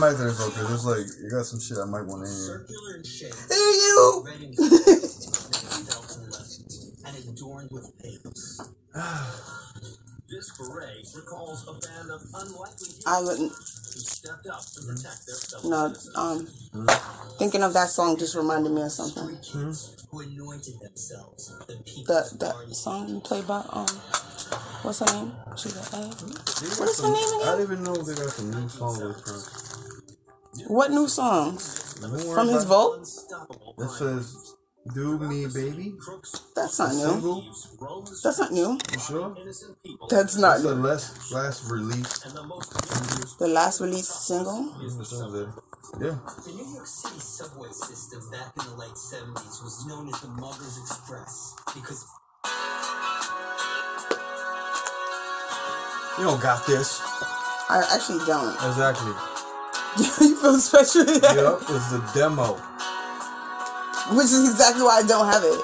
come back to this because it's like you got some shit I might want to hear. Circular Hey you! red in color, with belts and lessons, adorned with papers. This beret recalls a band of unlikely I wouldn't. who stepped up to their fellow No, citizens. um, thinking of that song just reminded me of something. Kids who anointed themselves the That people's that guardian. song you played by um, what's her name? She's like, hey. They got What is her some- name I again? didn't even know they got some new songs with Prince. What new songs from his about vault? Unstoppable It says, "Do Me, Baby." That's not new. Single. That's not new. You sure? That's not That's the new. last last release. the most dangerous The last released single. is the It says subway. there. Yeah. The New York City subway system back in the late 70s was known as the Muggers Express because You don't got this. I actually don't. Exactly. you feel special, Yep, it's the demo. which is exactly why I don't have it.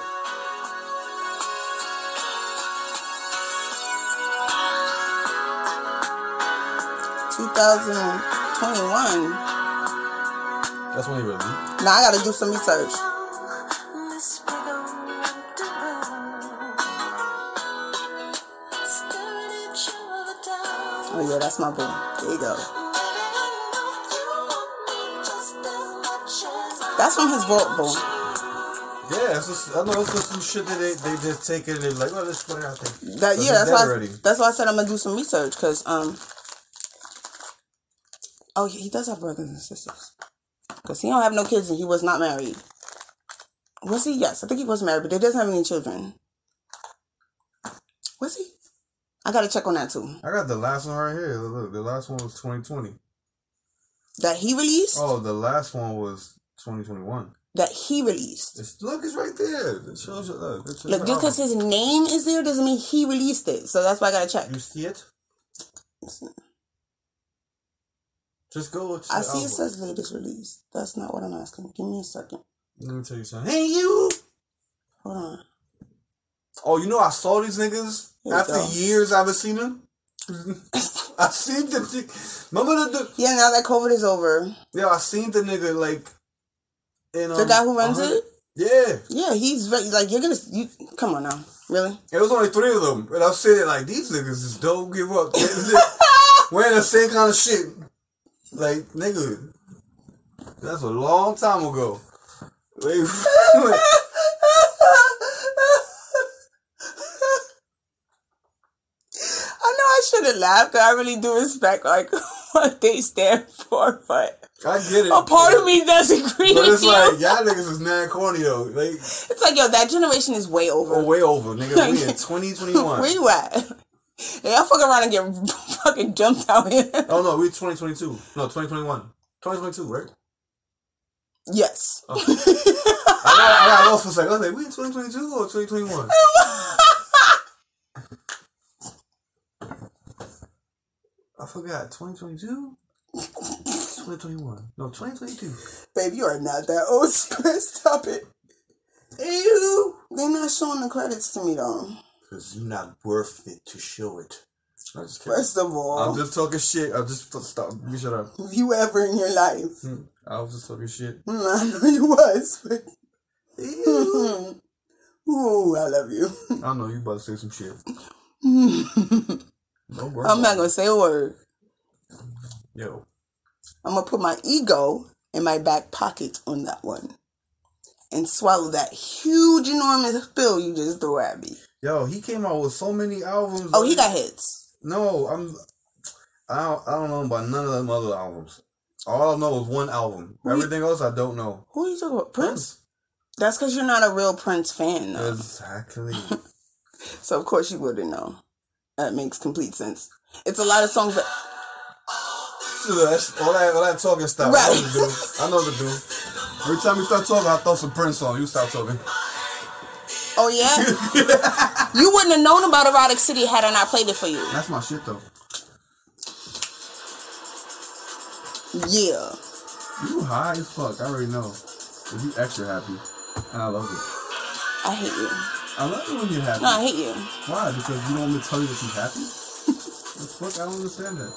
Two thousand twenty-one. That's when he released. Now I gotta do some research. Oh yeah, that's my boo. There you go. That's from his vault, boo. Yeah, it's just, I know it's just some shit that they, they just take it and they're like, oh, let's put it out there. That So yeah, that's why. Already. that's why I said I'm gonna do some research because um. Oh, he does have brothers and sisters. Cause he don't have no kids and he was not married. Was he? Yes, I think he was married, but he doesn't have any children. Was he? I gotta check on that too. I got the last one right here. Look, the last one was 2020. That he released. Oh, the last one was 2021. That he released. It's, look, it's right there. It shows you. Look, it's Look, just because his name is there doesn't mean he released it. So that's why I gotta check. You see it? Just go I see it album. says latest release. That's not what I'm asking. Give me a second. Let me tell you something. Hey, you! Hold on. Oh, you know I saw these niggas Here after years I haven't seen them? I seen the Remember the, the Yeah, now that COVID is over, yeah, I seen the nigga like in um, the guy who runs 100 it, Yeah. yeah, he's very, like you're gonna. You come on now, really? It was only three of them. And I'm sitting there like, these niggas just don't give up. Wearing the same kind of shit. Like, nigga, that's a long time ago. I know I should have laughed. 'cause I really do respect like what they stand for, but I get it. a part of me doesn't agree But it's like, y'all niggas is mad corny though. Like, it's like yo, that generation is way over. oh, way over, nigga. We in 2021. Where you at? Yeah, y'all fuck around and get fucking jumped out here. Oh, no, we 2022. No, 2021. 2022, right? yes. I got, I got lost for a second. I was like, we in 2022 or 2021? I forgot. 2022? 2021. No, 2022. Baby, you are not that old. Stop it. Ew. They're not showing the credits to me though. Because you're not worth it to show it. I'm just kidding. First of all, I'm just talking shit. I'm just stop. You shut up. you ever in your life, Hmm. I was just talking shit. Mm, I know you was, but Ew. ooh, I love you. I know you about to say some shit. No. I'm not gonna say a word. Yo. I'm gonna put my ego in my back pocket on that one, and swallow that huge, enormous pill you just threw at me. Yo, he came out with so many albums. Oh, he got hits. No, I'm. I don't, I don't know about none of them other albums. All I know is one album. Who you- Everything else I don't know. Who are you talking about? Prince. That's because you're not a real Prince fan, though. Exactly. So of course you wouldn't know. That makes complete sense. It's a lot of songs that that's all that all that talking stuff. I know the dude. I know the dude. Every time you start talking, I throw some Prince on. You stop talking. Oh yeah? you wouldn't have known about Erotic City had I not played it for you. That's my shit though. Yeah. You high as fuck. I already know. But you extra happy, and I love it. I hate you. I love you when you're happy. No, I hate you. Why? Because you don't want to tell you that she's happy? the fuck? I don't understand that.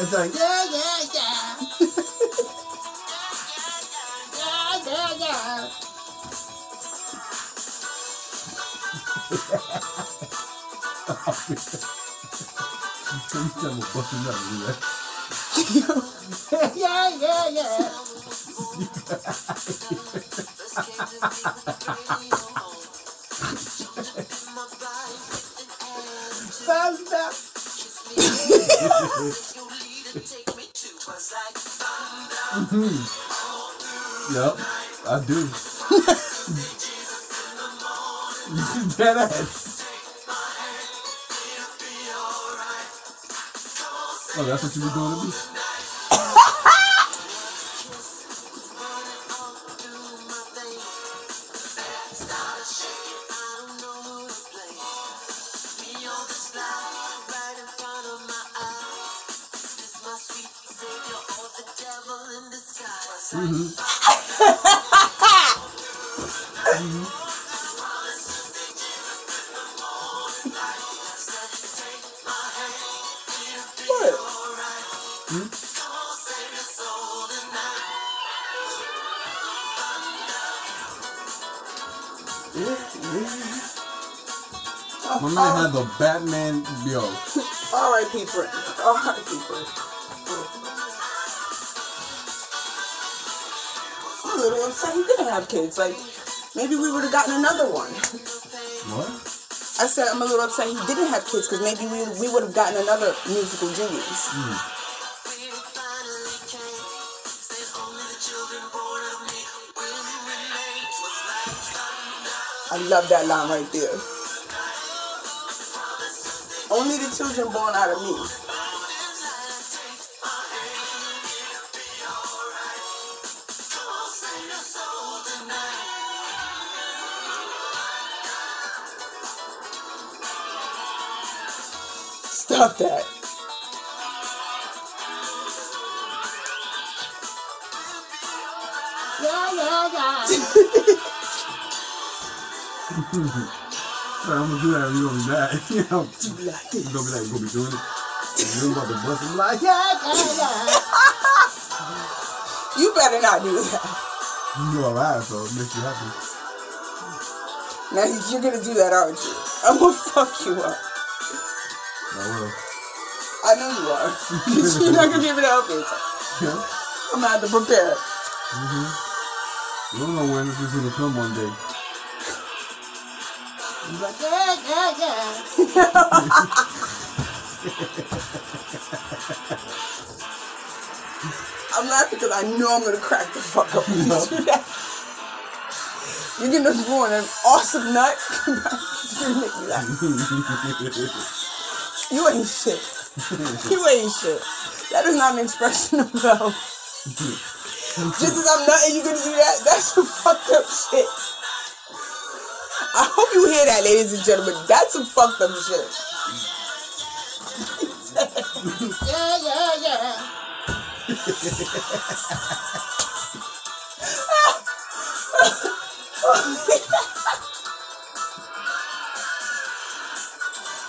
It's like, yeah, yeah, yeah. yeah, yeah, yeah. I'm busting up, you know? yeah, yeah, yeah. Do. Dead ass. Oh, that's what you be doing to me? The Batman, yo. Alright, people. Alright, people. I'm a little upset he didn't have kids. Like, maybe we would have gotten another one. What? I said I'm a little upset he didn't have kids because maybe we, we would have gotten another musical genius. Hmm. I love that line right there. Only the children born out of me. Stop that. Yeah, yeah, yeah. I'm gonna do that if you gonna be mad. you know, you gonna be like, gonna be doing it. You about to bust him like, yeah. You better not do that. You know I'm so it makes you happy. Now you're gonna do that, aren't you? I'm gonna fuck you up. I will. I know you are. you're not gonna be able to help it. Yeah. I'm gonna have to prepare. Mm-hmm. You don't know when this is gonna come one day. Like, yeah, yeah, yeah. I'm laughing because I know I'm gonna crack the fuck up when you do that. You're gonna ruin an awesome nut. You're gonna make me laugh. You ain't shit. You ain't shit. That is not an expression of love. Just as I'm nutting, you gonna do that? That's some fucked up shit. I hope you hear that, ladies and gentlemen. That's some fucked up shit. yeah, yeah, yeah.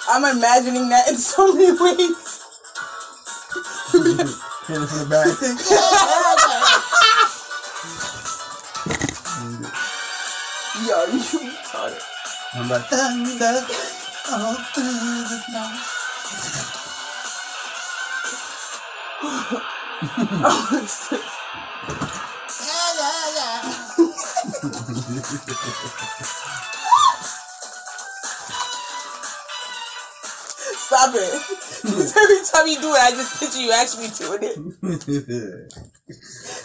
I'm imagining that in so many ways. Hit it from the back. Yo, you. I'm like, thunder all through the night. yeah, yeah, yeah. Stop it. Every time you do it, I just picture you actually doing it.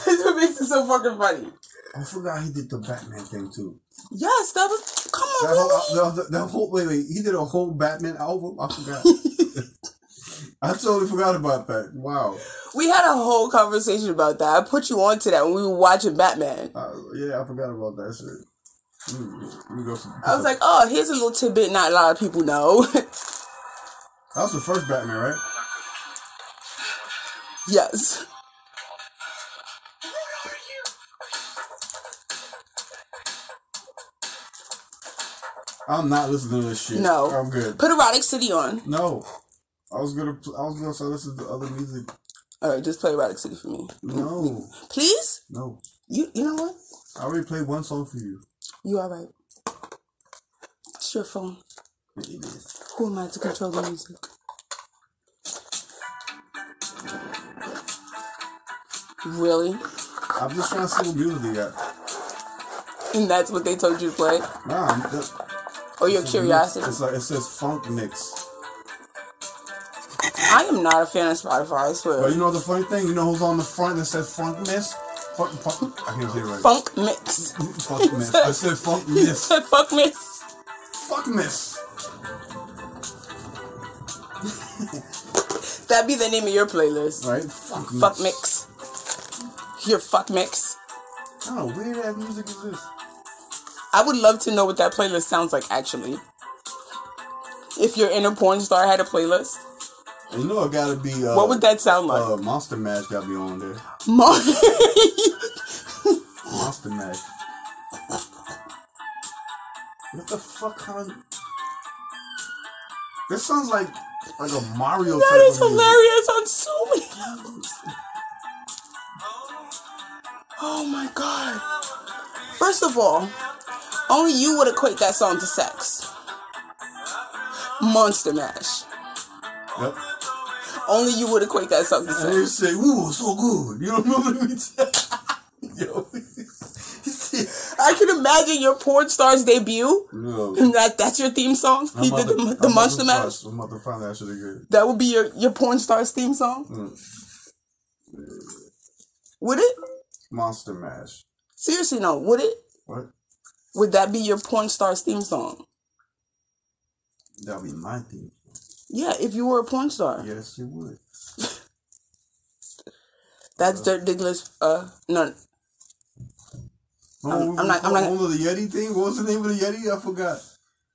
That's what makes it so fucking funny. I forgot he did the Batman thing too. Yes, that was. Come That on, whole, really? the, the whole wait, wait, he did a whole Batman album. I forgot. I totally forgot about that. Wow. We had a whole conversation about that. I put you onto that when we were watching Batman. Uh, yeah, I forgot about that shit. Mm, let me go some, I was like, oh, here's a little tidbit not a lot of people know. that was the first Batman, right? yes. I'm not listening to this shit. No. I'm good. Put Erotic City on. No, I was gonna, I was gonna start listening to the other music. All right, just play Erotic City for me. No, Please? no. You you know what? I already played one song for you. You alright? It's your phone. It is. Who am I to control the music? Really? I'm just trying to see what music they got. And that's what they told you to play? Nah, I'm just, Or your it's curiosity? mix. It's like it says funk mix. I am not a fan of Spotify, I swear. But you know the funny thing? You know who's on the front that says funk mix? Funk, funk. I can't say it right. Funk mix. Funk miss. I said funk miss. said fuck mix. Fuck mix. That'd be the name of your playlist. Right? Fuck. Fuck mix. Your fuck mix. I don't know. Weird ass music is this? I would love to know what that playlist sounds like actually. If your inner porn star had a playlist, you know it gotta be. Uh, what would that sound like? Uh, Monster Mash gotta be on there. Mar- Monster Mash. What the fuck kind of... This sounds like like a Mario that type is hilarious on so many levels. Oh my god. First of all, only you would equate that song to sex. Monster Mash. Yep. Only you would equate that song to And sex. say, ooh, so good. You don't remember me? Yo. I can imagine your porn star's debut. no. That that's your theme song. I'm He did the, the I'm Monster Mash. I'm about to find that shit again. That would be your your porn star's theme song. Mm. Would it? Monster Mash. Seriously, no. Would it? What? Would that be your porn star's theme song? That would be my theme. song. Yeah, if you were a porn star. Yes, it would. That's Dirk Diggler's. Uh, no, I'm- I'm not- I'm not- on the Yeti thing. What was the name of the Yeti? I forgot.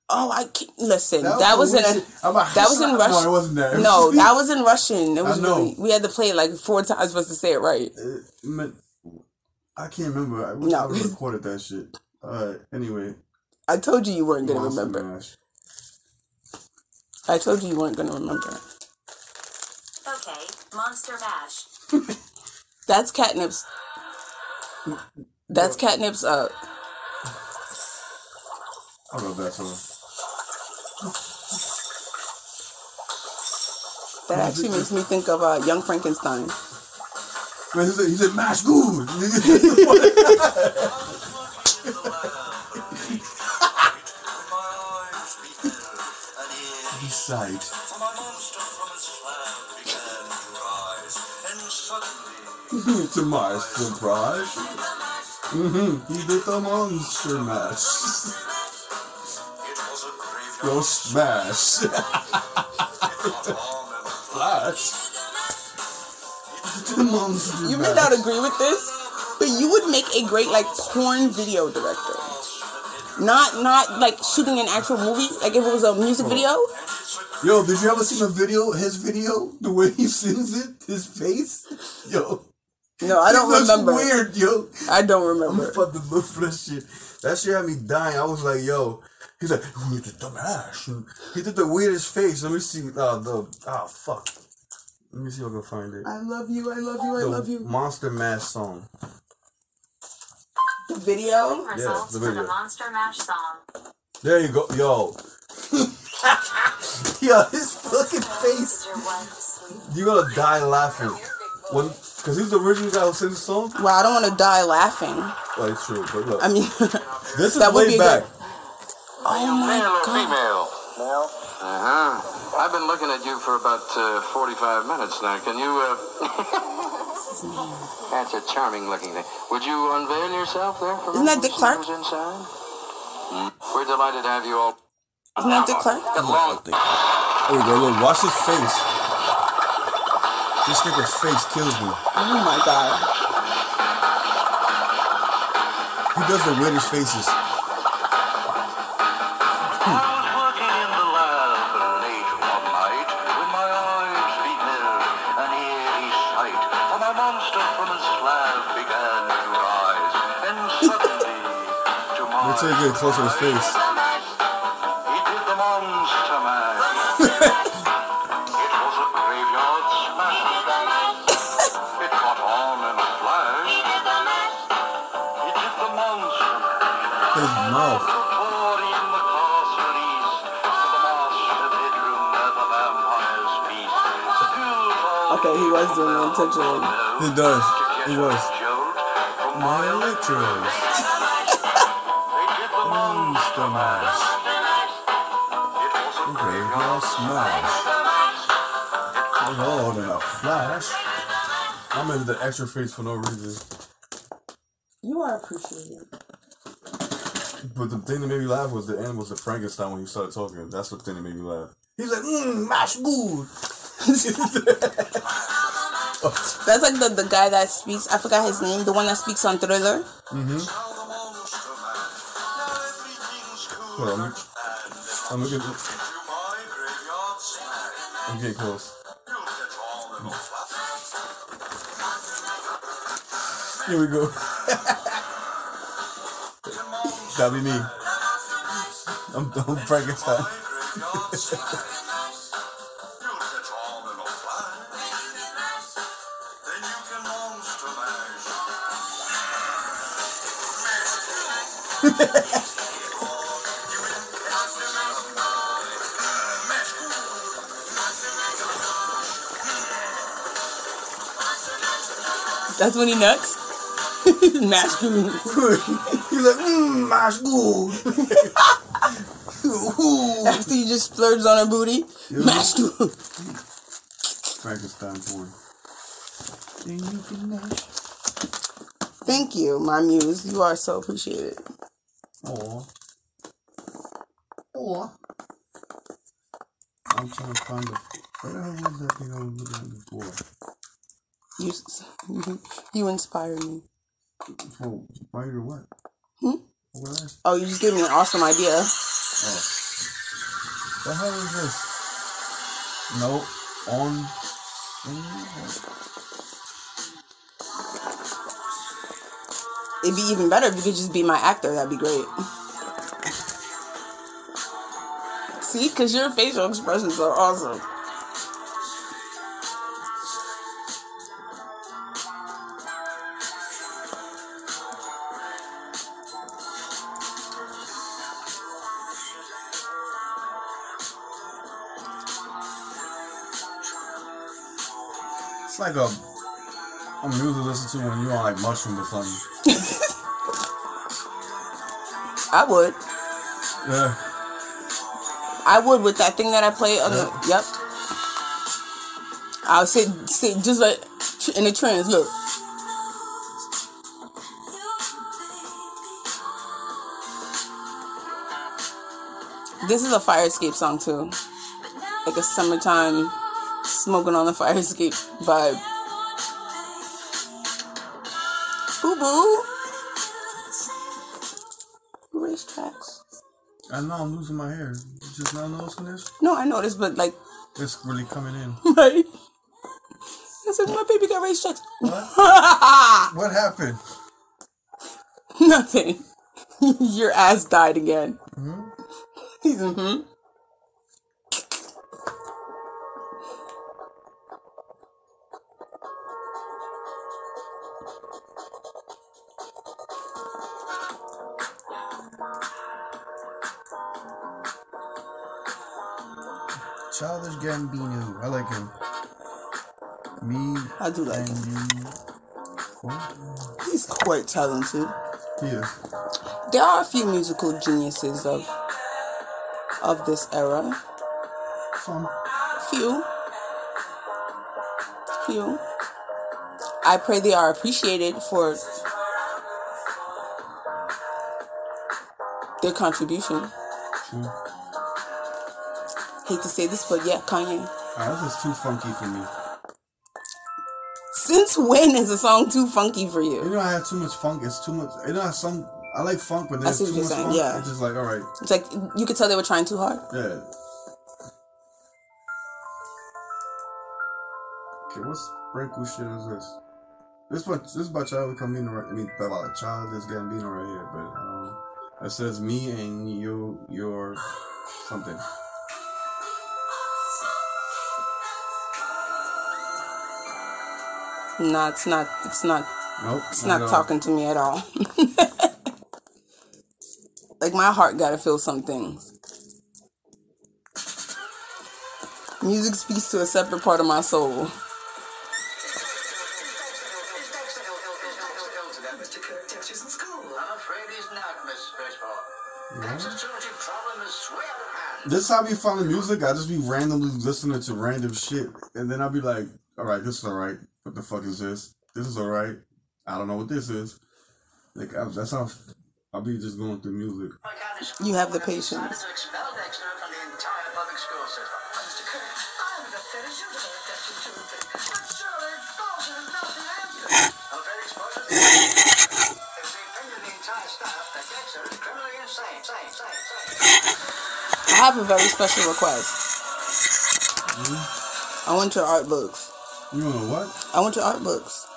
oh, I can't listen. That, was the in a. weird shit. I'm like, that was in No, Russian. it wasn't that. No, that was in Russian. It was know. really. We had to play it like four times for us to say it right. It meant- I can't remember. I wish No. I recorded that shit. Alright, anyway. I told you you weren't gonna Monster remember. Mash. I told you you weren't gonna remember. Okay, Monster Mash. That's catnip's. That's catnip's. Uh, I love that song. that actually makes me think of uh, Young Frankenstein. Man, he said, he said mash good. Sight. to my surprise. Mm-hmm. He did the monster mash. Go smash. Flash. the monster You may mash. not agree with this, but you would make a great like porn video director. Not not like shooting an actual movie. Like if it was a music video. Yo, did you ever see the video? His video, the way he sings it, his face. Yo, No, I don't it looks remember. Weird, yo. I don't remember. I'm remember. about to look for that shit. That shit had me dying. I was like, yo. He's like, who did the mash? And he did the weirdest face. Let me see. Uh, the oh fuck. Let me see if I can find it. I love you. I love you. I the love you. Monster Mash song. The video. Results the for the video. Monster Mash song. There you go, yo. yo, his fucking face. Is your wife asleep? You're gonna die laughing. When, cause he's the original guy who sings the song. Well, I don't want to die laughing. Well, it's true, but look. I mean, this is that would way be back. good. oh my Male or god. female? Male. Uh huh. I've been looking at you for about uh, 45 minutes now. Can you, uh. That's a charming looking thing. Would you unveil yourself there for Isn't that me Dick Clark? inside? Hmm. We're delighted to have you all. Isn't that Dick Clark? Oh, along. There you go, look, watch his face. This nigga's face kills me. Oh my god. He does the weirdest faces. Where the vampires feast. The pills are Okay, he was doing it intentionally. He does. He was. My electros. They did the Monster Mash. It was a Graveyard Smash. Lord, in a flash. I'm in the extra face for no reason. You are appreciated. But the thing that made me laugh was the end was the Frankenstein when he started talking. That's the thing that made me laugh. He's like, mmm, mash good. That's like the, the guy that speaks. I forgot his name. The one that speaks on Thriller. Mm-hmm. Hold on, I'm, looking. I'm getting close. Here we go. That'll be me. I'm, I'm Frankenstein. That's when he nuts. Mash good. He's like, mmm, mash good. Ooh. After he just splurged on her booty. Mash good. Frankenstein porn. Then you can mash. Thank you, my muse. You are so appreciated. Aw. Aw. I'm trying to find the. Where the hell was that thing I was looking at before? You, you inspire me. For spider what? Hmm? What? Oh, you just gave me an awesome idea. The hell is this? No. On. It'd be even better if you could just be my actor. That'd be great. See, because your facial expressions are awesome. Like a. I'm to listen to when you on like mushroom or something. I would. Yeah. I would with that thing that I play on the. Yep. I'll sit, sit just like in the trance. Look. This is a fire escape song too. Like a summertime smoking on the fire escape vibe. Boo boo. Racetracks. I know I'm losing my hair. You just not noticing this? No, I noticed, but like, It's really coming in. right? I said, my baby got racetracks. What? what happened? Nothing. Your ass died again. He's mm-hmm. Do like him. He's quite talented. Is. There are a few musical geniuses of of this era. Some. Few. Few. I pray they are appreciated for their contribution. True. Hate to say this, but yeah, Kanye. Alright, this is too funky for me. Since when is a song too funky for You you? know, I have too much funk. It's too much. You know, some. I like funk, but there's too much saying, funk. yeah. It's just like, alright. It's like you could tell they were trying too hard. Yeah. Okay, what sprinkle shit is this? This one, this is by Childish Gambino. Right, I mean, about Childish Gambino right here, but I don't. It says me and you, your something. No, it's not. It's not. Nope. It's not not talking to me at all. Like my heart gotta feel some things. Music speaks to a separate part of my soul. I'm afraid he's not, Miss Fishball. Texas trilogy problem is way out of hand. This how I be finding music. I just be randomly listening to random shit, and then I'll be like, "All right, this is all right. What the fuck is this? This is all right. I don't know what this is." Like I, that's how I'll be just going through music. My county school You have the patience. to expel Dexter from the entire public school system. I have a very special request. Mm-hmm. I want your art books. You know what? I want your art books.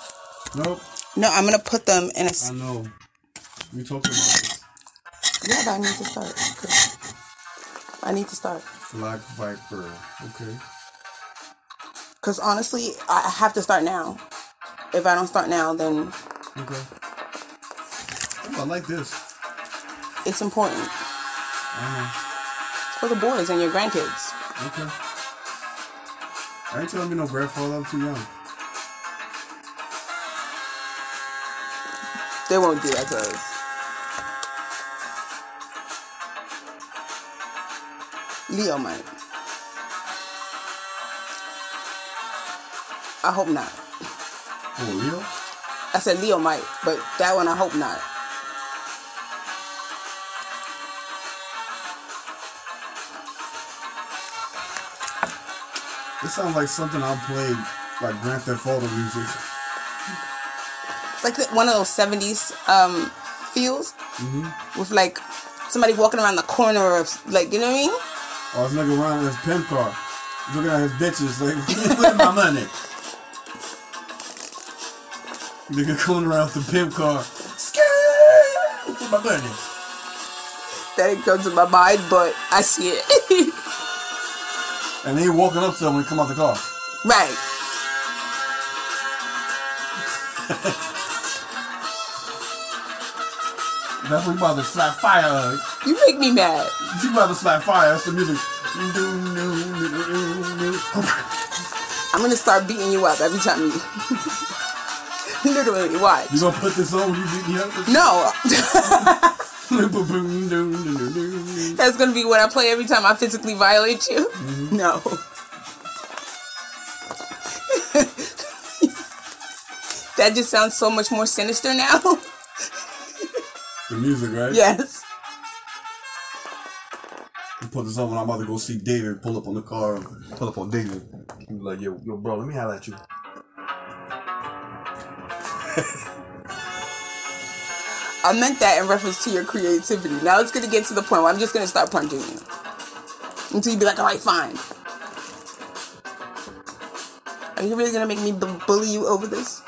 Nope. No, I'm gonna put them in a. I know. We talked about this. Yeah, but I need to start. 'cause I need to start. Black Viper. Okay. Cause honestly, I have to start now. If I don't start now, then Okay. Oh, I like this. it's important I for the boys and your grandkids. Okay. I ain't telling me no grandfather. I'm too young. They won't do that to us. Leo might. I hope not. Oh, Leo? I said Leo might, but that one I hope not. This sounds like something I'll play, like Grand Theft Auto music. It's like one of those seventies um feels with like somebody walking around the corner of like you know what I mean? Or this nigga running his pimp car. Looking at his bitches like, where's my money? Nigga coming around with the pimp car. Where's my money? That didn't come to my mind, but I see it. And then he walking up to him when he come out the car. right. That's what he about to slap fire. You make me mad. He about to slap fire. That's the music. I'm gonna start beating you up every time you. Literally, watch. You gonna put this on when you beat me up? No. that's gonna be what I play every time I physically violate you. Mm-hmm. No. that just sounds so much more sinister now. the music, right? yes. You put this on when I'm about to go see David. Pull up on the car. Pull up on David. He was like, yo, yo, bro, let me holler at you. I meant that in reference to your creativity. Now it's gonna get to the point where I'm just gonna start punching you. Until you be like, alright, fine. Are you really gonna make me bu- bully you over this?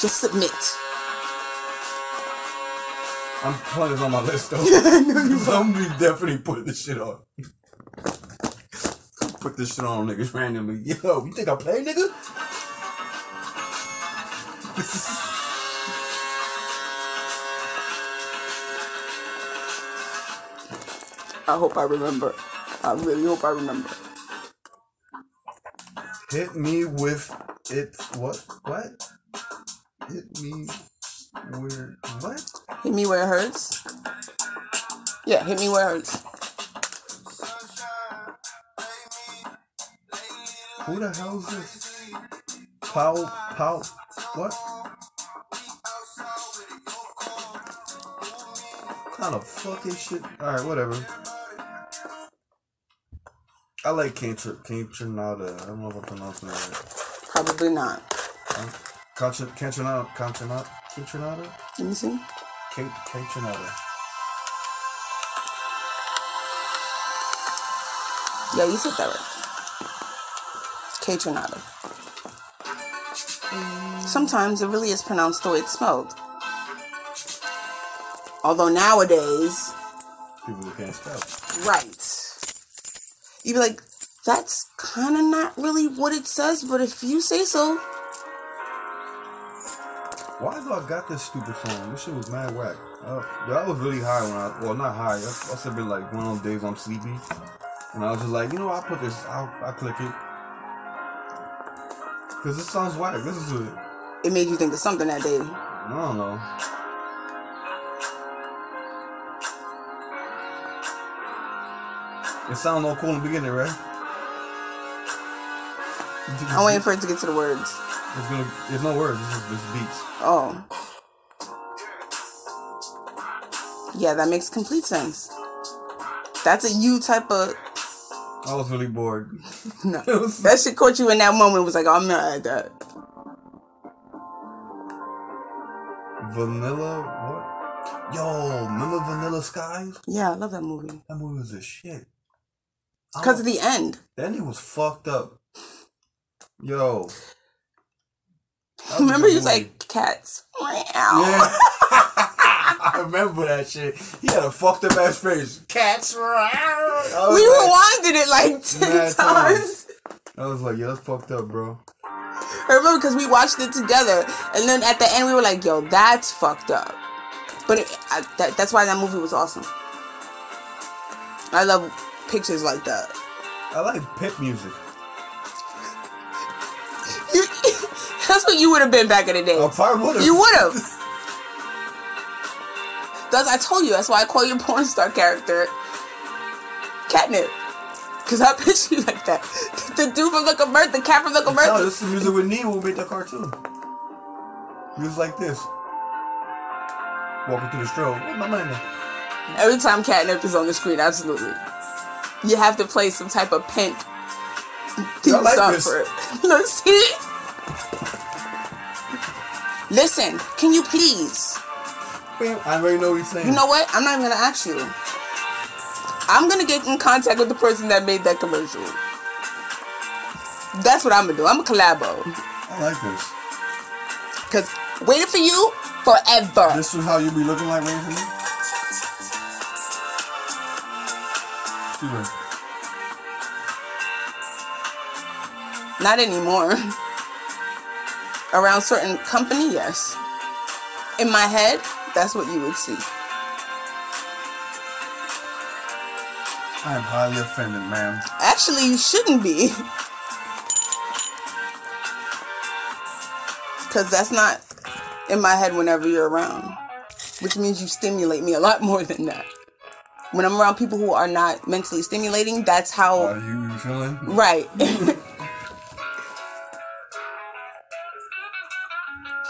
Just submit. I'm putting this on my list though. I'm gonna be definitely putting this shit on. Put this shit on niggas randomly. Yo, you think I play, nigga? I hope I remember. I really hope I remember. Hit me with it. What? What? Hit me where? What? Hit me where it hurts. Yeah, hit me where it hurts. Who the hell is this? Pow, pow, what? kind of fucking shit? Alright, whatever. I like Cantra, Cantranada. I don't know if I'm pronouncing that right. Probably not. Contra, Cantranada, Cantranada, Cantranada? Let me see. Kate, Cantranada. Yeah, you said that right. Trinata. Sometimes it really is pronounced the way it's spelled. Although nowadays, People who can't spell. right. You'd be like, that's kind of not really what it says, but if you say so. Why do I got this stupid song? This shit was mad whack. Uh, yeah, I was really high when I, well, not high. I, I must have been like one of those days I'm sleepy. And I was just like, you know, I'll put this, I'll, I'll click it. Cause this sounds whack. This is it. It made you think of something that day. I don't know. It sounded all cool in the beginning, right? I'm waiting for it to get to the words. It's gonna. There's no words. It's just, beats. Oh. Yeah, that makes complete sense. That's a you type of. I was really bored. No. That shit caught you in that moment. Was like, oh, I'm not at that. Vanilla. What? Yo, remember Vanilla Skies? Yeah, I love that movie. That movie was a shit. Because of oh. the end. That nigga was fucked up. Yo. That was a Remember, he was like, cats. Yeah. I remember that shit. He had a fucked up ass face. Cats. We rewinded it like 10 times. times. I was like, yo, that's fucked up, bro. I remember because we watched it together, and then at the end we were like, "Yo, that's fucked up." But it, I, that, that's why that movie was awesome. I love pictures like that. I like pip music. You, that's what you would have been back in the day. I probably would have. You would have. That's I told you. That's why I call you porn star character catnip. Cause I picture you like that. The dude from Look Birth, the cat from Look No, this is the music with Nemo who made that cartoon. He was like this. Walking through the strobe. Oh, Man? Every time catnip is on the screen, absolutely. You have to play some type of pink theme like song this. for it. Look, see? Listen, can you please? I already know what you're saying. You know what? I'm not even gonna ask you. I'm gonna get in contact with the person that made that commercial. That's what I'm gonna do. I'm a collabo. I like this. Cause waiting for you forever. This is how you be looking like waiting for me? Not anymore. Around certain company, yes. In my head, that's what you would see. I am highly offended, ma'am. Actually, you shouldn't be. Because that's not in my head whenever you're around. Which means you stimulate me a lot more than that. When I'm around people who are not mentally stimulating, that's how. Are you, feeling? Right.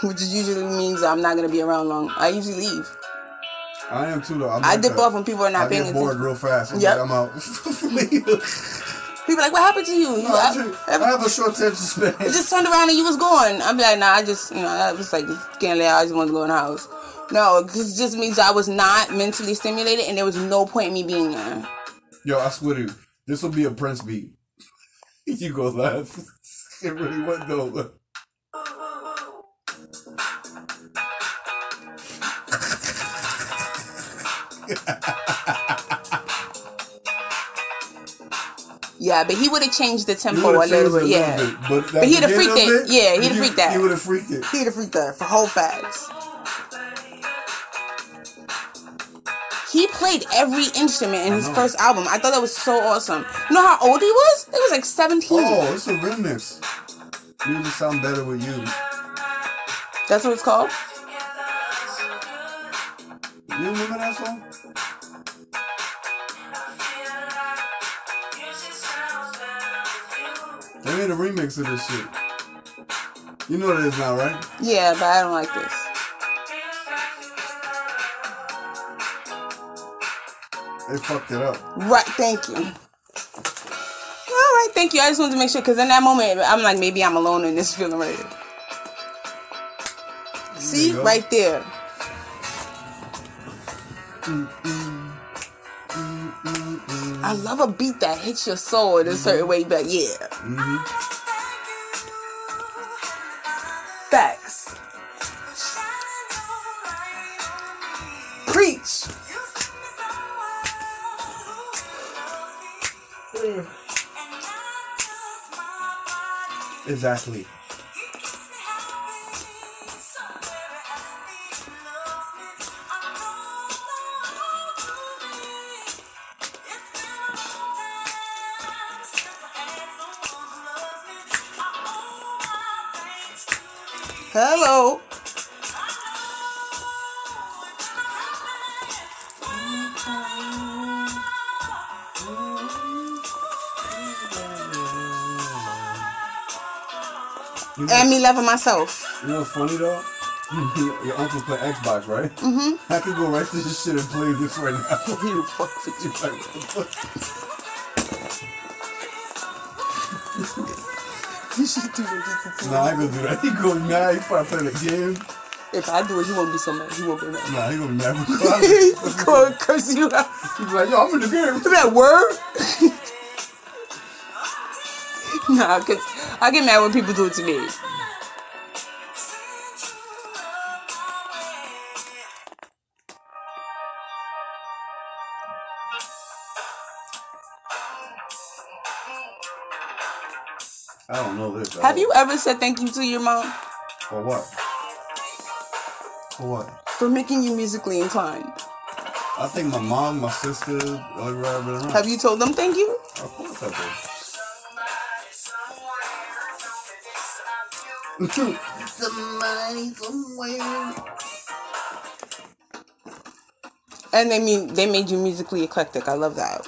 Which usually means I'm not going to be around long. I usually leave. I am too, though. I'm I like dip that. off when people are not I paying get bored real fast. I'm Yep. like, I'm out. People like, what happened to you? You- I, I- just- I have a short attention span. I just turned around and you was gone. I'm be like, nah, I just, you know, I was like, getting late. I just wanted to go in the house. No, this just means I was not mentally stimulated and there was no point in me being there. Yo, I swear to you, this will be a Prince beat. you go laugh. It really went though. Yeah, but he would have changed the tempo a little bit. Yeah. little bit, but, But he'd have freaked it. Yeah, he'd have freaked that. He would have freaked it. He'd have freaked that for whole facts. He played every instrument in his first album. I thought that was so awesome. You know how old he was? He was like 17. Oh, it's a remix. Music sound better with you. That's what it's called? You remember that song? They made a remix of this shit. You know what it is now, right? Yeah, but I don't like this. They fucked it up. Right, thank you. All right, thank you. I just wanted to make sure because in that moment, I'm like, maybe I'm alone in this feeling right here. See, go. right there. I love a beat that hits your soul in a certain mm-hmm. way, but yeah. Facts. Exactly. Loving myself. you know what's funny though? Your uncle play Xbox, right? Mm-hmm. I could go right to this shit and play this right now. You fuck with you. Like, what the fuck? You should do it just to see. Nah, I ain't gonna do that. He gonna be mad. He probably play the game. If I do it, he won't be so mad. He won't be mad. Nah, he gonna be mad He's to curse you out. He's like, yo, I'm in the game. that word? nah, cause I get mad when people do it to me. Don't know this. Have you ever said thank you to your mom For what? For what? for making you musically inclined? I think my mom, my sister, around. Have you told them thank you? Of course I did. Somebody somewhere. And they mean they made you musically eclectic. I love that.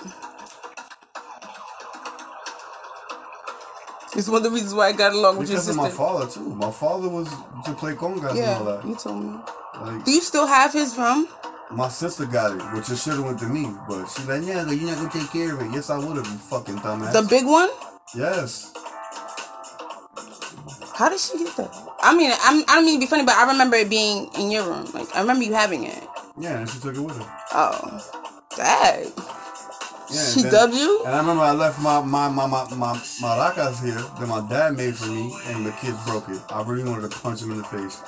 It's one of the reasons why I got along with your sister. Because of my father too. My father was to play congas and all Yeah, that. you told me. Like Do you still have his drum? my sister got it, which it should have went to me, but she's like, yeah, you're not gonna take care of it. Yes, I would have. You fucking dumbass. The big one? yes. How did she get that? I mean, I'm, I don't mean to be funny, but I remember it being in your room. Like, I remember you having it. Yeah, and she took it with her. Oh, dang. Yeah, She and you? And I remember I left my my my my my maracas here that my dad made for me, and the kids broke it. I really wanted to punch him in the face.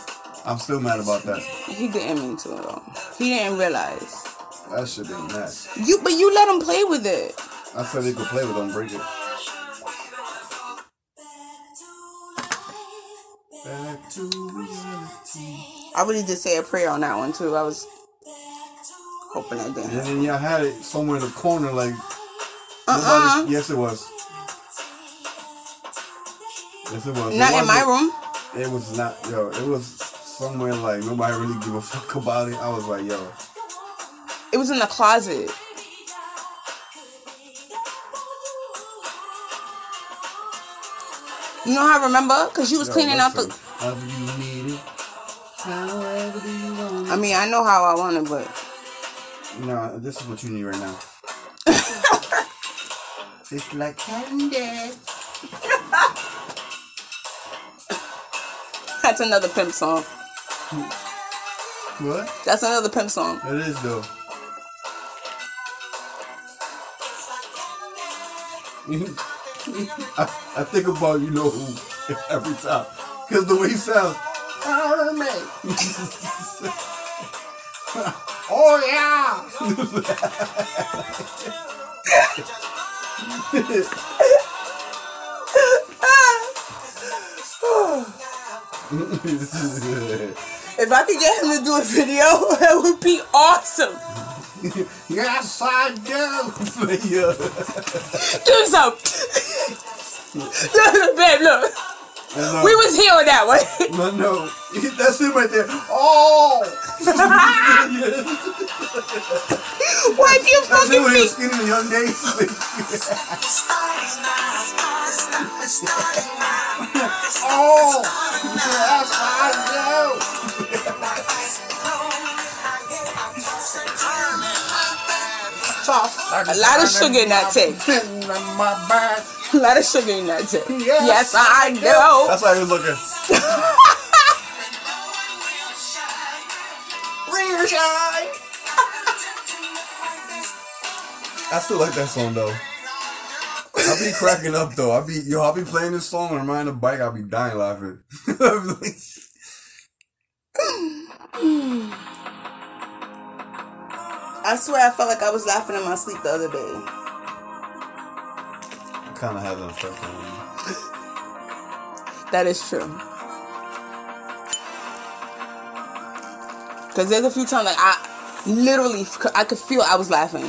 I'm still mad about that. He didn't mean to at all. He didn't realize. That shit ain't mad. You, but you let him play with it. I said they could play with, don't break it. Back to reality. I really did say a prayer on that one too. I was hoping that And didn't. then y'all had it somewhere in the corner, like Uh-uh. nobody. Yes, it was. Yes, it was. It Not in my room. It was not, yo. It was somewhere like nobody really give a fuck about it. I was like, yo, It was in the closet. You know how I remember? Cause you was yo, cleaning out the. However you need it, however you want I mean, I know how I want it, but it. No, this is what you need right now. it's like candy. that's another pimp song. What? That's another pimp song. It is though. I, I think about you know who every time because the way he sounds. Hermit. Oh yeah. If I could get him to do a video, that would be awesome. yes, I do. Do so. look, look, babe, look. Uh, We was here on that one. No, no, that's him right there. Oh, Wipe your that's him fucking was feet. skinny in young days. oh, yes, I do. A lot of sugar in that tape. My. A lot of sugar in that tape. Yes, Yes, I know. That's how he was looking. I still like that song though. I'll be cracking up though. I'll be yo, I'll be playing this song and riding a bike. I'll be dying laughing. I be like, I swear I felt like I was laughing in my sleep the other day. Kind of has an effect on me. That is true. Cause there's a few times like I literally I could feel I was laughing.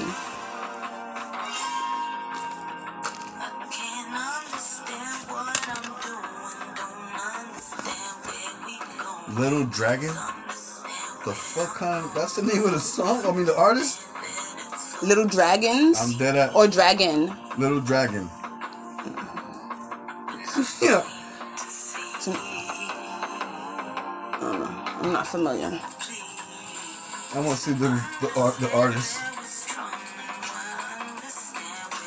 Little Dragon. The fuck kind? Of, that's the name of the song. I mean the artist. Little dragons I'm dead at or dragon. Little Dragon. Yeah. I don't know. I'm not familiar. I want to see the the art the artist.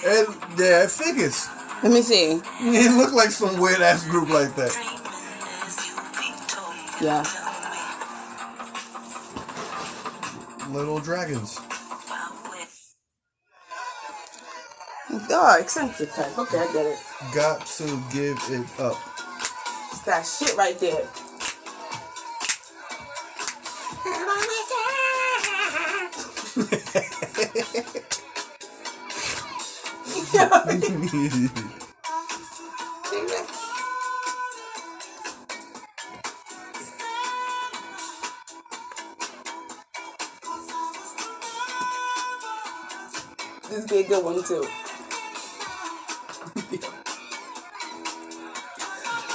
And yeah, figures. Let me see. It looked like some weird ass group like that. Yeah. Little Dragons. Oh, eccentric type. Okay, I get it. Got to give it up. It's that shit right there. This be a good one too.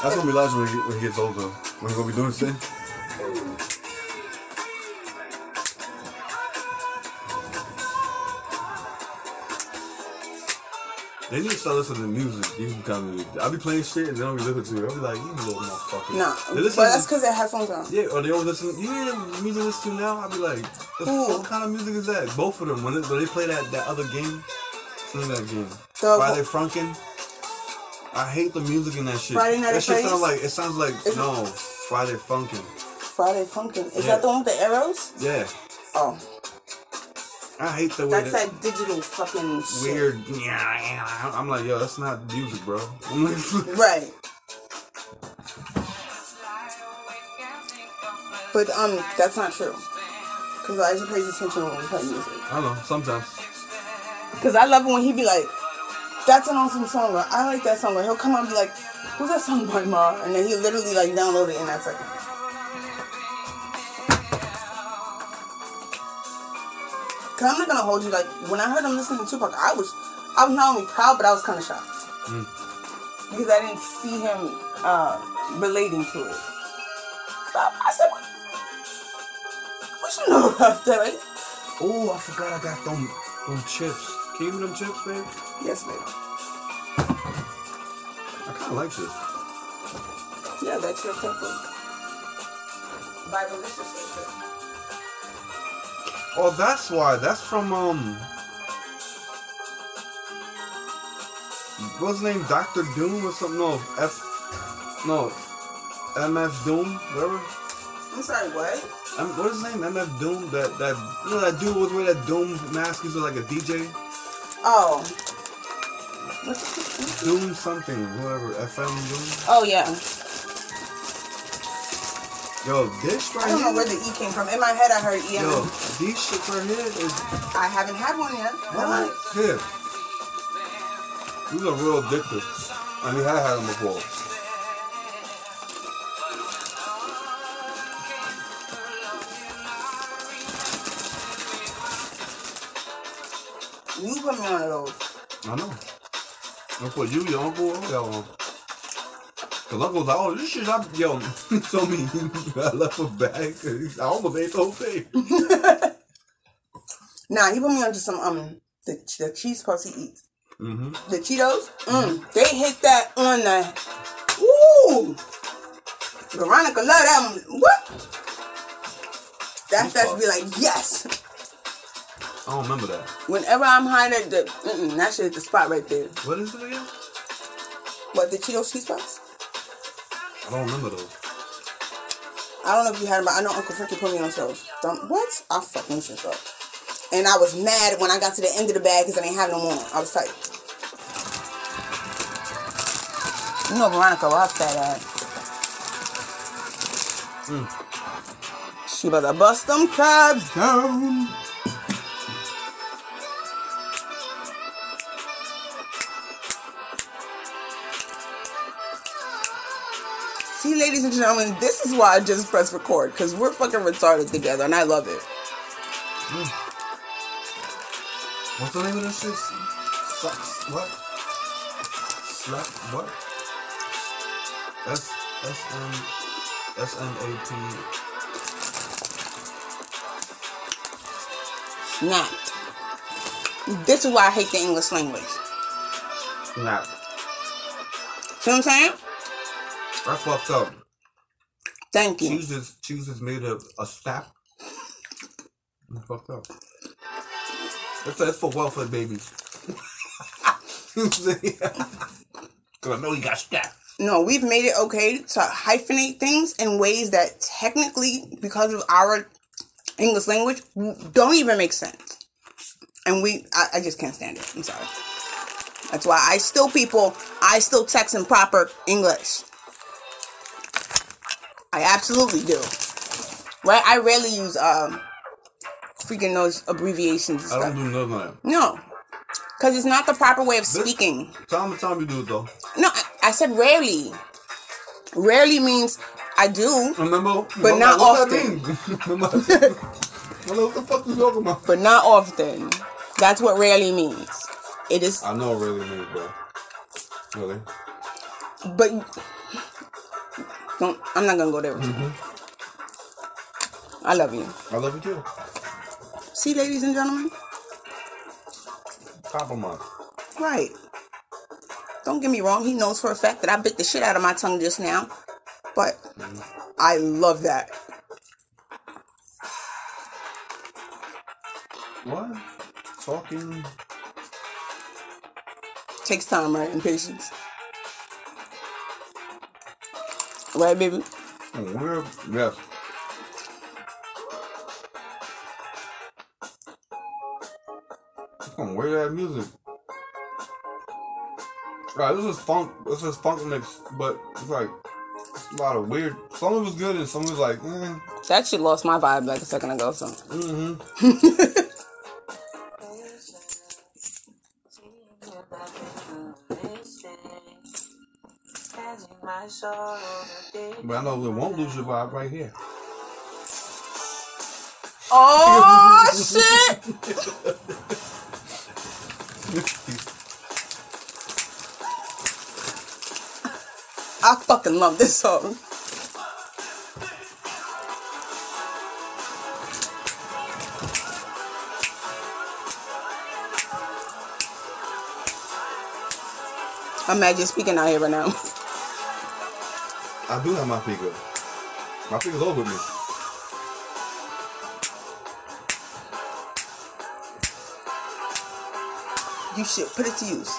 That's gonna be Elijah when he, when he gets older. When he gonna be doing this thing. They need to start listening to music. These kind of music. I be playing shit and they don't be listening to it. I be like, you little motherfucker. Nah, They but listen that's because they have headphones on. Yeah, or they don't listen. You hear the music listen to now? I be like, fuck kind of music is that? Both of them. When, it, when they play that, that other game, what's that game? The- Friday Funkin'. I hate the music in that shit. Friday Night that shit sounds like it sounds like Is it- no Friday Funkin'. Friday Funkin'. Is Yeah. that the one with the arrows? Yeah, Oh, I hate the way that's that that digital fucking shit. weird. Yeah, I'm like, yo, that's not music, bro. I'm like, Right. But um, that's not true. Cause Elijah pays attention when we play music. I don't know. Sometimes. Cause I love it when he be like, "That's an awesome song," "I like that song," or he'll come out and be like, "Who's that song by Ma?" And then he literally like download it in that second. Cause I'm not gonna hold you. Like when I heard him listening to Tupac, I was, I was not only proud, but I was kind of shocked because I didn't see him uh, relating to it. So I, I said, "What? What you know about that?" Like, Oh, I forgot I got them them chips. Can you them chips, babe? yes, baby. I kind of like this. Yeah, that's your of Bible literature. Oh, that's why. That's from um. What's his name? Doctor Doom or something? No, F. No, MF Doom. Whatever. I'm sorry, what? M, what is his name? MF Doom. That that you know that dude was wearing that Doom mask. He's like a DJ. Oh. Doom something. Whatever. FM Doom. Oh yeah. Yo, this right here. I don't know where the E came from. In my head, I heard E. Yo, these shit right here is I haven't had one yet. what? Here. These are real addictive. I mean, I had them before. I know. I put you, all y'all on. Cause Uncle's like, oh, this shit, I, yo, told me I left a bag. 'cause I almost ate the whole thing. Nah, he put me onto some um the the cheese puffs he eats. Mm-hmm. The Cheetos. Mm, they hit that on the. Ooh. Veronica love that one. What? That's that that's be like yes. I don't remember that. Whenever I'm high, that the that shit at the spot right there. What is it again? What the Cheetos cheese puffs? I don't remember those. I don't know if you had them, but I know Uncle Frankie put me on those. What? I fucking shit up. And I was mad when I got to the end of the bag because I didn't have no more. I was tight. You know Veronica lost that ass. Hmm. She about to bust them crabs down. Gentlemen, this is why I just press record because we're fucking retarded together, and I love it. What's the name of this shit? Sucks. What? Slap. What? That's that's um S N A P. Snap. This is why I hate the English language. Snap. See what I'm saying? That's fucked up. Thank you. Chooses chooses made a, a snap. That's fucked up. It's, for welfare babies. Cause I know you got snap. No, we've made it okay to hyphenate things in ways that technically, because of our English language, don't even make sense. And we, I, I just can't stand it. I'm sorry. That's why I still people, I still text in proper English. I absolutely do. Right? I rarely use um freaking those abbreviations and I don't do of that. No. Because it's not the proper way of speaking. Time to time you do it though. No, I, I said rarely. Rarely means I do, Remember? But not what often. That mean? Remember? Hello, what the fuck you talking about? but not often. That's what rarely means. It is, I know what really means, bro. Really? but don't. I'm not gonna go there with you. Mm-hmm. I love you. I love you too. See, ladies and gentlemen, Compromise. right? Don't get me wrong. He knows for a fact that I bit the shit out of my tongue just now, but I love that. What? Talking. Takes time, right, and patience. Right, baby. Weird. Yes. Some weird ass music. Right, this is funk. This is funk mix, but it's like it's a lot of weird. Some of it's good and some of it's like, mm, That shit lost my vibe like a second ago. So but I know it won't lose your vibe right here. Oh shit! I fucking love this song. I'm mad you're speaking out here right now. I do have my figure. My figure's over me. You should put it to use.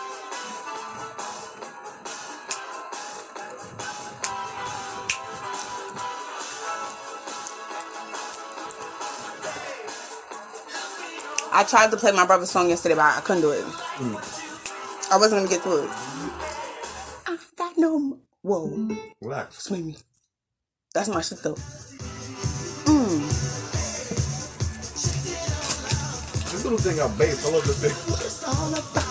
I tried to play my brother's song yesterday, but I couldn't do it. I wasn't gonna get through it. I got no. m- Swing me. That's my shit though. Mm. This little thing got bass. I love this thing.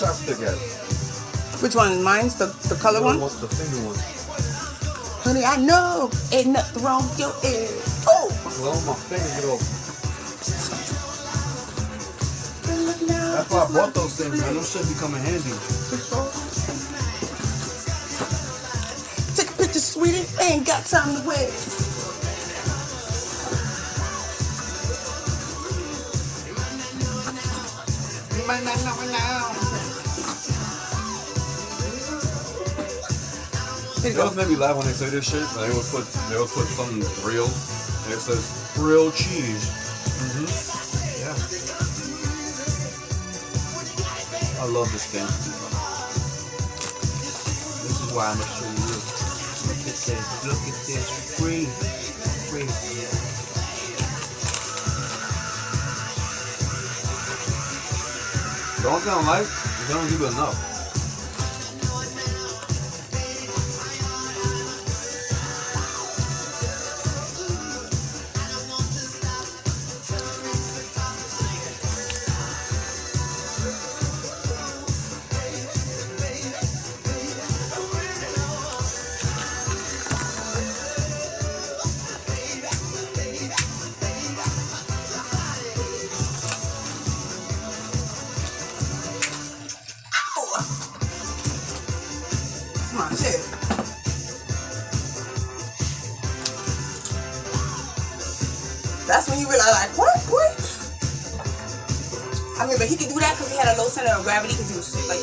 Where's at? Which one? Mine's the the color one. What's the finger one? Honey, I know ain't nothing wrong with your ears. Oh, Well, my finger get off. That's why I bought those things, man. Those should be coming handy. take a picture, sweetie. Ain't got time to wait. Go. always made me laugh when they say this shit. They would put they would put something real. And it says real cheese. Mm-hmm. Yeah. I love this thing. This is why I'm gonna show you. Look at this. Look at this. Free. Free. Don't sound like they don't give enough. Center of gravity because like.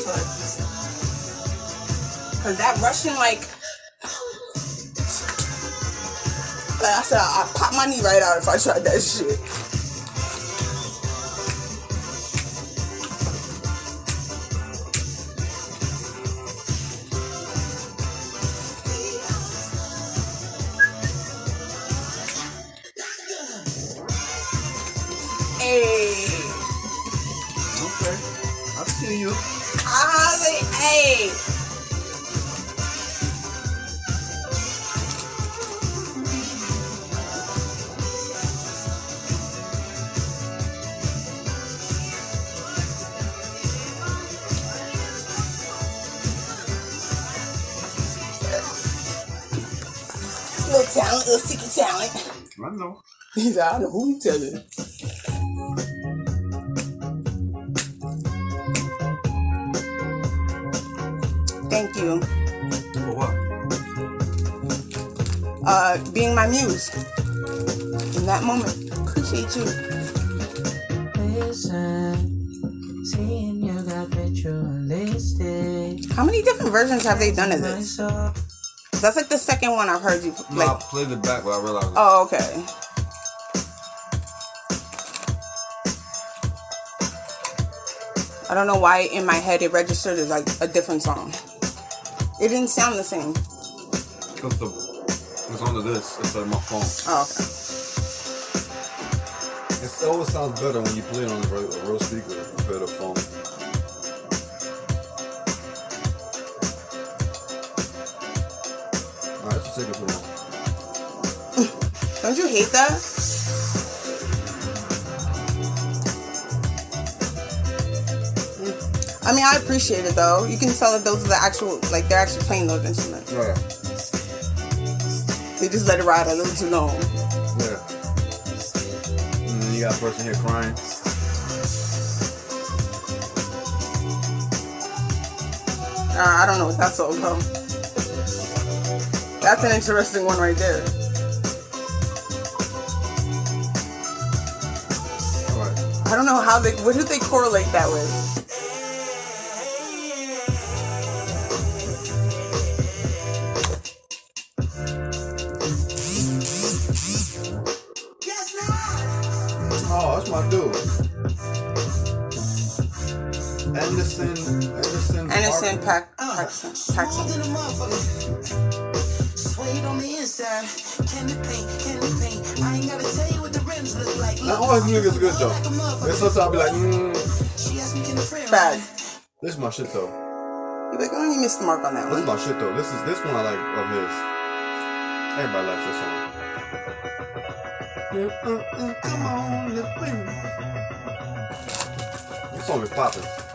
Because that Russian, like, like I said, I pop my knee right out if I tried that shit. Hey. Little talent, little secret talent. I know. He's out of who you telling. Being my muse in that moment. Appreciate you. Listen, seeing you got ritualistic. How many different versions have they done of this? That's like the second one I've heard you No. I played it back, but I realized. Oh, okay. I don't know why in my head it registered as like a different song. It didn't sound the same. Because the, it's on the disc. It's on my phone. Oh, okay. It always sounds better when you play it on a real, a real speaker compared to phone. Alright, this is taking too long. Don't you hate that? I mean, I appreciate it though. You can tell that those are the actual, like they're actually playing those instruments. Yeah. They just let it ride a little too long. Yeah. And then you got a person here crying. Uh, I don't know what that's all about. That's an interesting one right there. I don't know how they, what do they correlate that with? Anderson. Anderson Park- Pack, Paxson. Paxson. Suede on the inside. Can paint, can paint. I ain't gotta tell you what the rims look like. Not all his niggas good though. There's sometimes I'll be like, mm, She asked me, can the friend Bad. this is my shit though. You're like, oh, you missed the mark on that one. This is my shit though. This is this one I like of his. Everybody likes this song. Yeah, uh, uh, Come on, let's bring. This song is popping.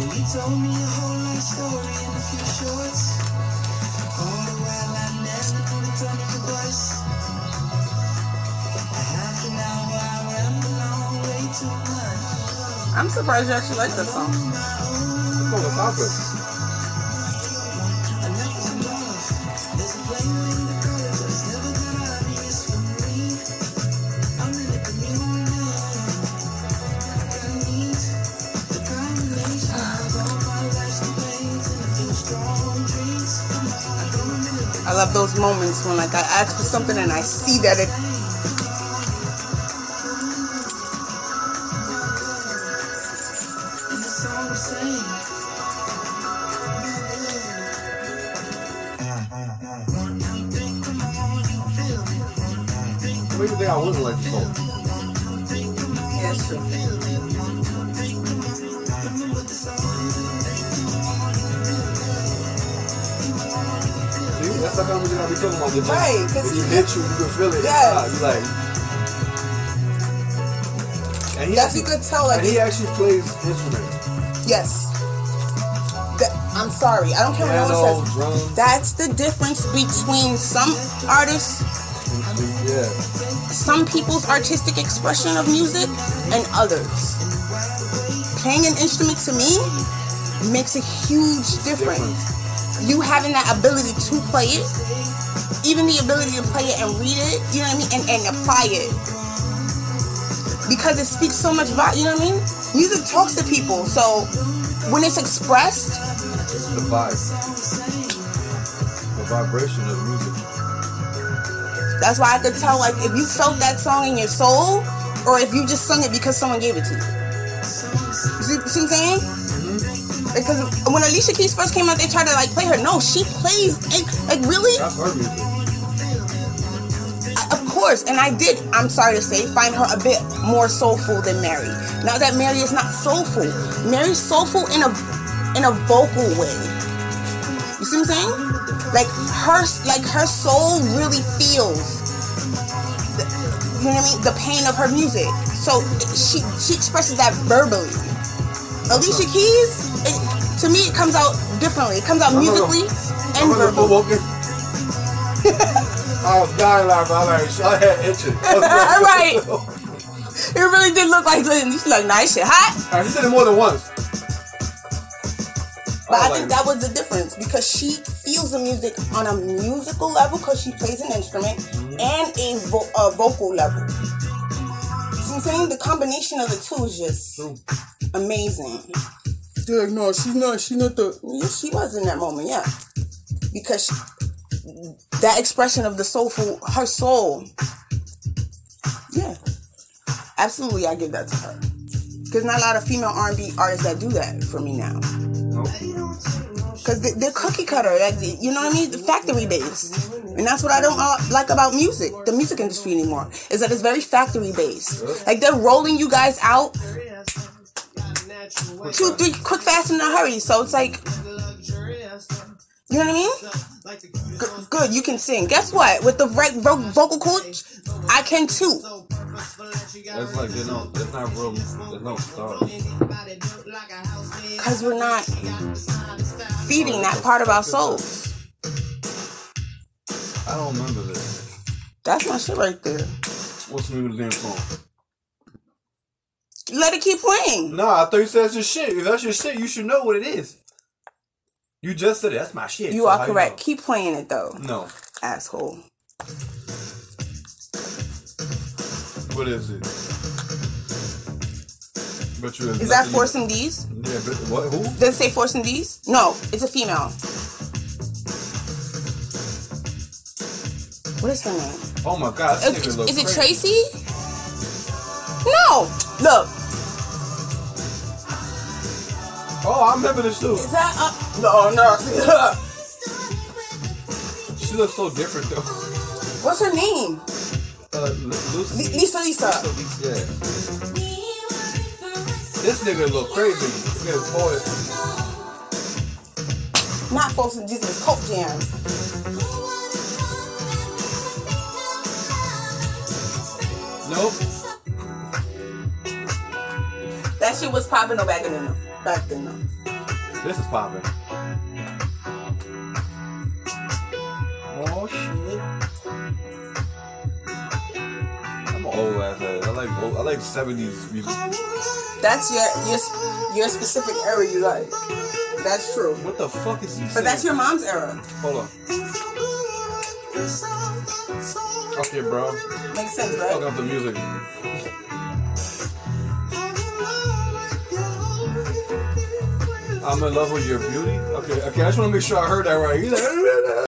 Well, you told me a whole life story in a few shorts. All the while I never could have done your voice. A half an hour I ramble on way too much. I'm surprised you actually like this song. This song is popping. Love those moments when like I ask for something and I see that it I be talking about. Just Right, 'cause you hit you, you can feel it. Yes. You like. And he That's actually, you could tell like and he actually plays instruments. yes. That- I'm sorry, I don't care what no one says. drums. That's the difference between some artists, Yeah. some people's artistic expression of music, and others. Playing an instrument to me makes a huge difference. Difference. you having that ability to play it, even the ability to play it and read it, you know what I mean, and, and apply it. Because it speaks so much about, you know what I mean? Music talks to people, so when it's expressed, It's the vibe. The vibration of music. that's why I could tell, like, if you felt that song in your soul, or if you just sung it because someone gave it to you. You see, see what I'm saying? Mm-hmm. Because when Alicia Keys first came out, they tried to like play her. No, she plays and like really, That's her music. Course. And I did. I'm sorry to say, find her a bit more soulful than Mary. Now that Mary is not soulful, Mary's soulful in a in a vocal way. You see what I'm saying? Like her, like her soul really feels. the- You know what I mean? The pain of her music. So she she expresses that verbally. Alicia Keys, it, to me, it comes out differently. It comes out musically and verbally. walking. I was dying laughing. I was like, I had itching. I was like- Right. It really did look like she's like nice shit hot. Alright, he did it more than once. But I was think like, that was the difference because she feels the music on a musical level because she plays an instrument mm-hmm. and a, vo- a vocal level. See what I'm saying? The combination of the two is just amazing. They're like, no, she's not. She's not the. She was in that moment, yeah, because she, that expression of the soulful, her soul. Yeah, absolutely, I give that to her. Because not a lot of female R&B artists that do that for me now. Cause they- they're cookie cutter, like you know what I mean, factory based, and that's what I don't uh, like about music, the music industry anymore, is that it's very factory based. Like they're rolling you guys out two, three, quick, fast, in a hurry. So it's like, you know what I mean? G- good, you can sing. Guess what? With the right vo- vocal coach, I can too. That's like there's no, there's not room, there's no stars. Cause we're not feeding that part of our souls. I don't remember this. That's my shit right there. What's the name of the damn song? Let it keep playing. Nah, I thought you said that's your shit. If that's your shit, you should know what it is. You just said it. That's my shit. You So are correct. know? Keep playing it though, No. asshole. What is it? But you Is that and D's? Yeah, but what? Who? Does it say Force MD's? No, it's a female. What is her name? Oh my god, this Is, nigga is it crazy. Tracy? No. Look. Oh, I remember this too. Is that uh, no no? She looks so different though. What's her name? Uh, Lu- Lucy. Li- Lisa Lisa. Yeah. This nigga look crazy. This nigga's boy. Not Force MD's. It's Cult Jam. Nope. That shit was popping no back in the back then. This is popping. Oh shit. I'm an old ass head. I like old, I like 70s music. That's your your your specific era you like. That's true. What the fuck is he But that's your mom's era. Hold on. Okay, bro. Makes sense, Fuck up the music. I'm in love with your beauty. Okay, okay. I just want to make sure I heard that right.